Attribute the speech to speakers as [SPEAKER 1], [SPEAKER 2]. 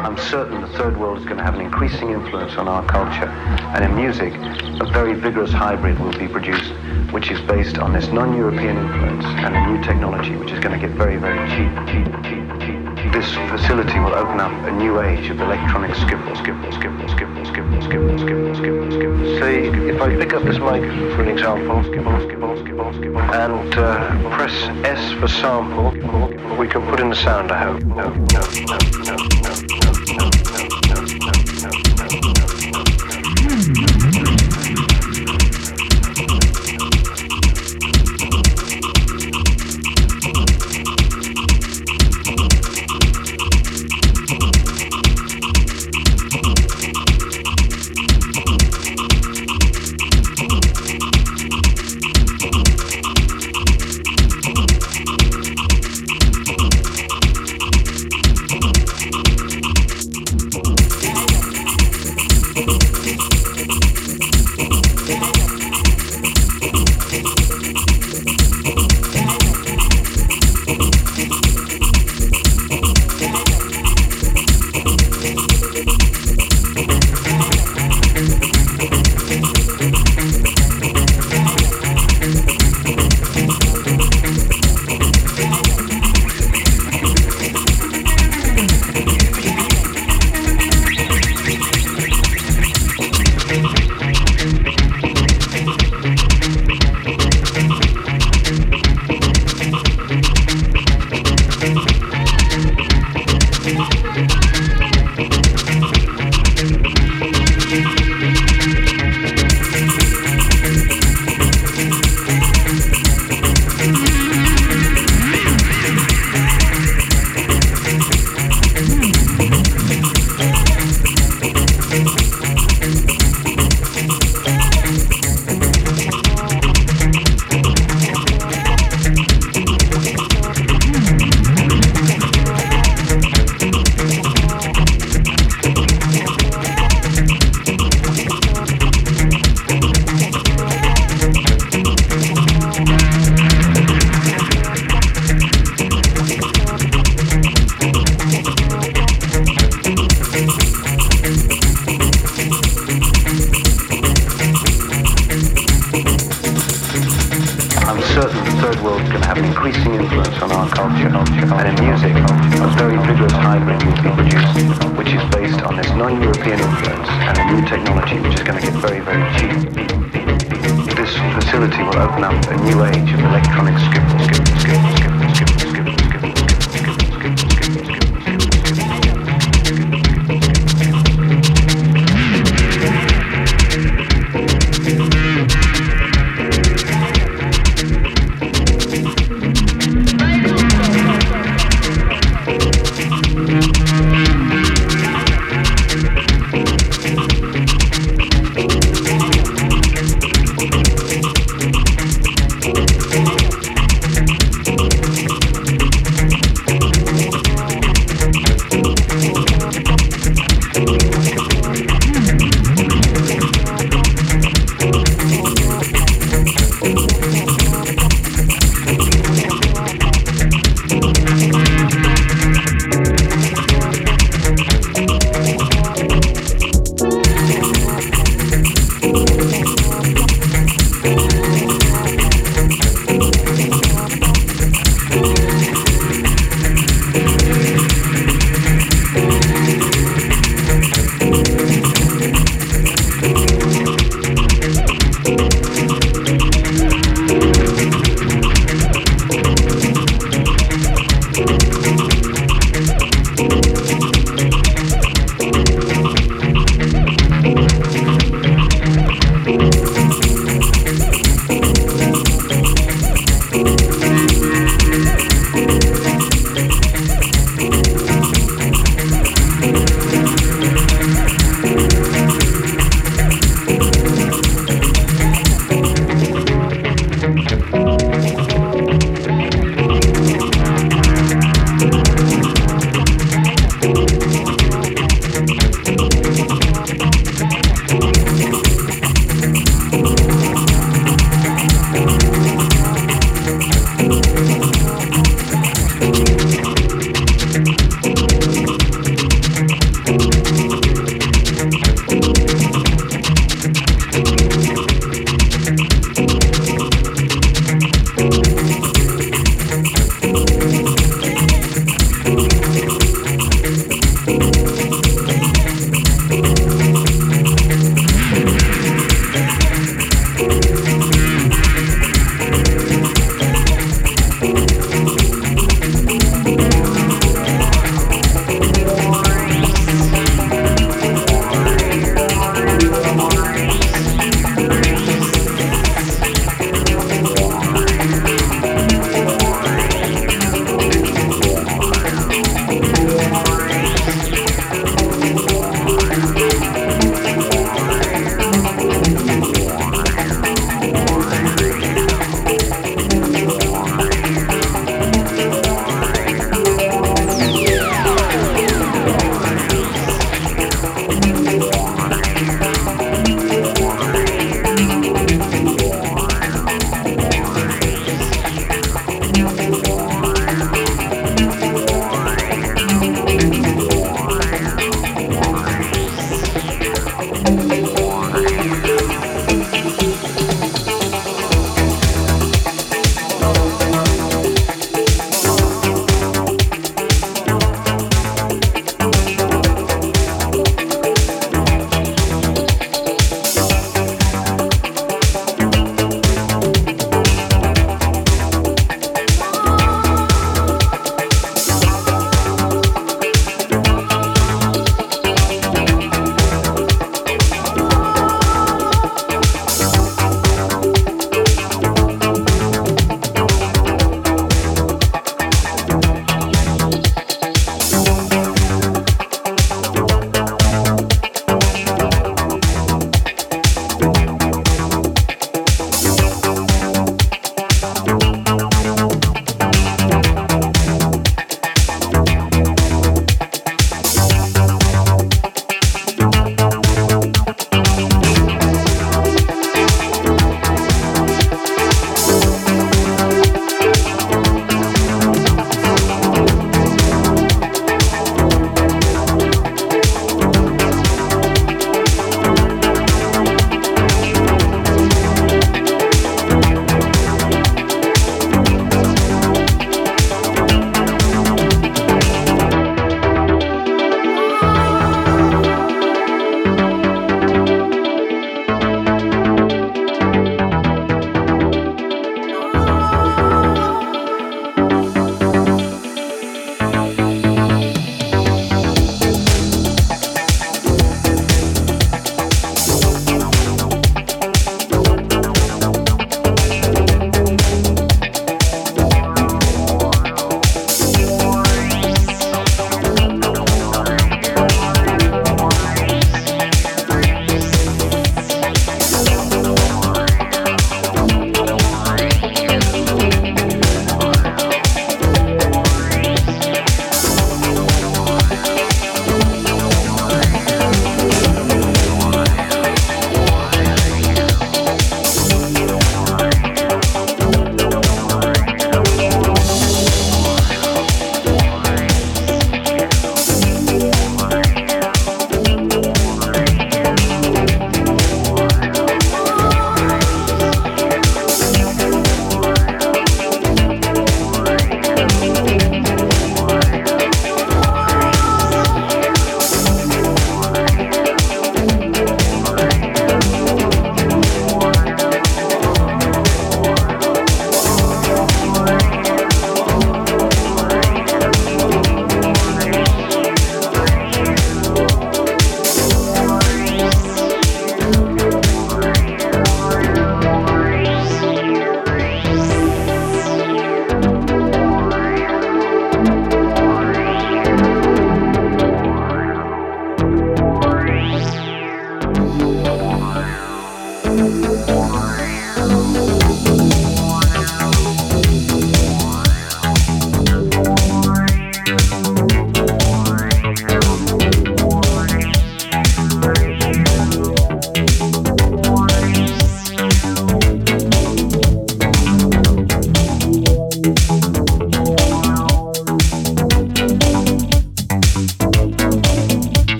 [SPEAKER 1] I'm certain the third world is going to have an increasing influence on our culture. And in music, a very vigorous hybrid will be produced, which is based on this non-European influence and a new technology, which is going to get very, very cheap, cheap, cheap, cheap. This facility will open up a new age of electronic skiffle, skiffle, skiffle, skiffle, skiffle, skiffle, skiffle, skiffle, skiffle. Say, if I pick up this mic, for an example, skiffle, skiffle, skiffle, skiffle, and uh, press S for sample, we can put in the sound, I hope. No, no, no, no,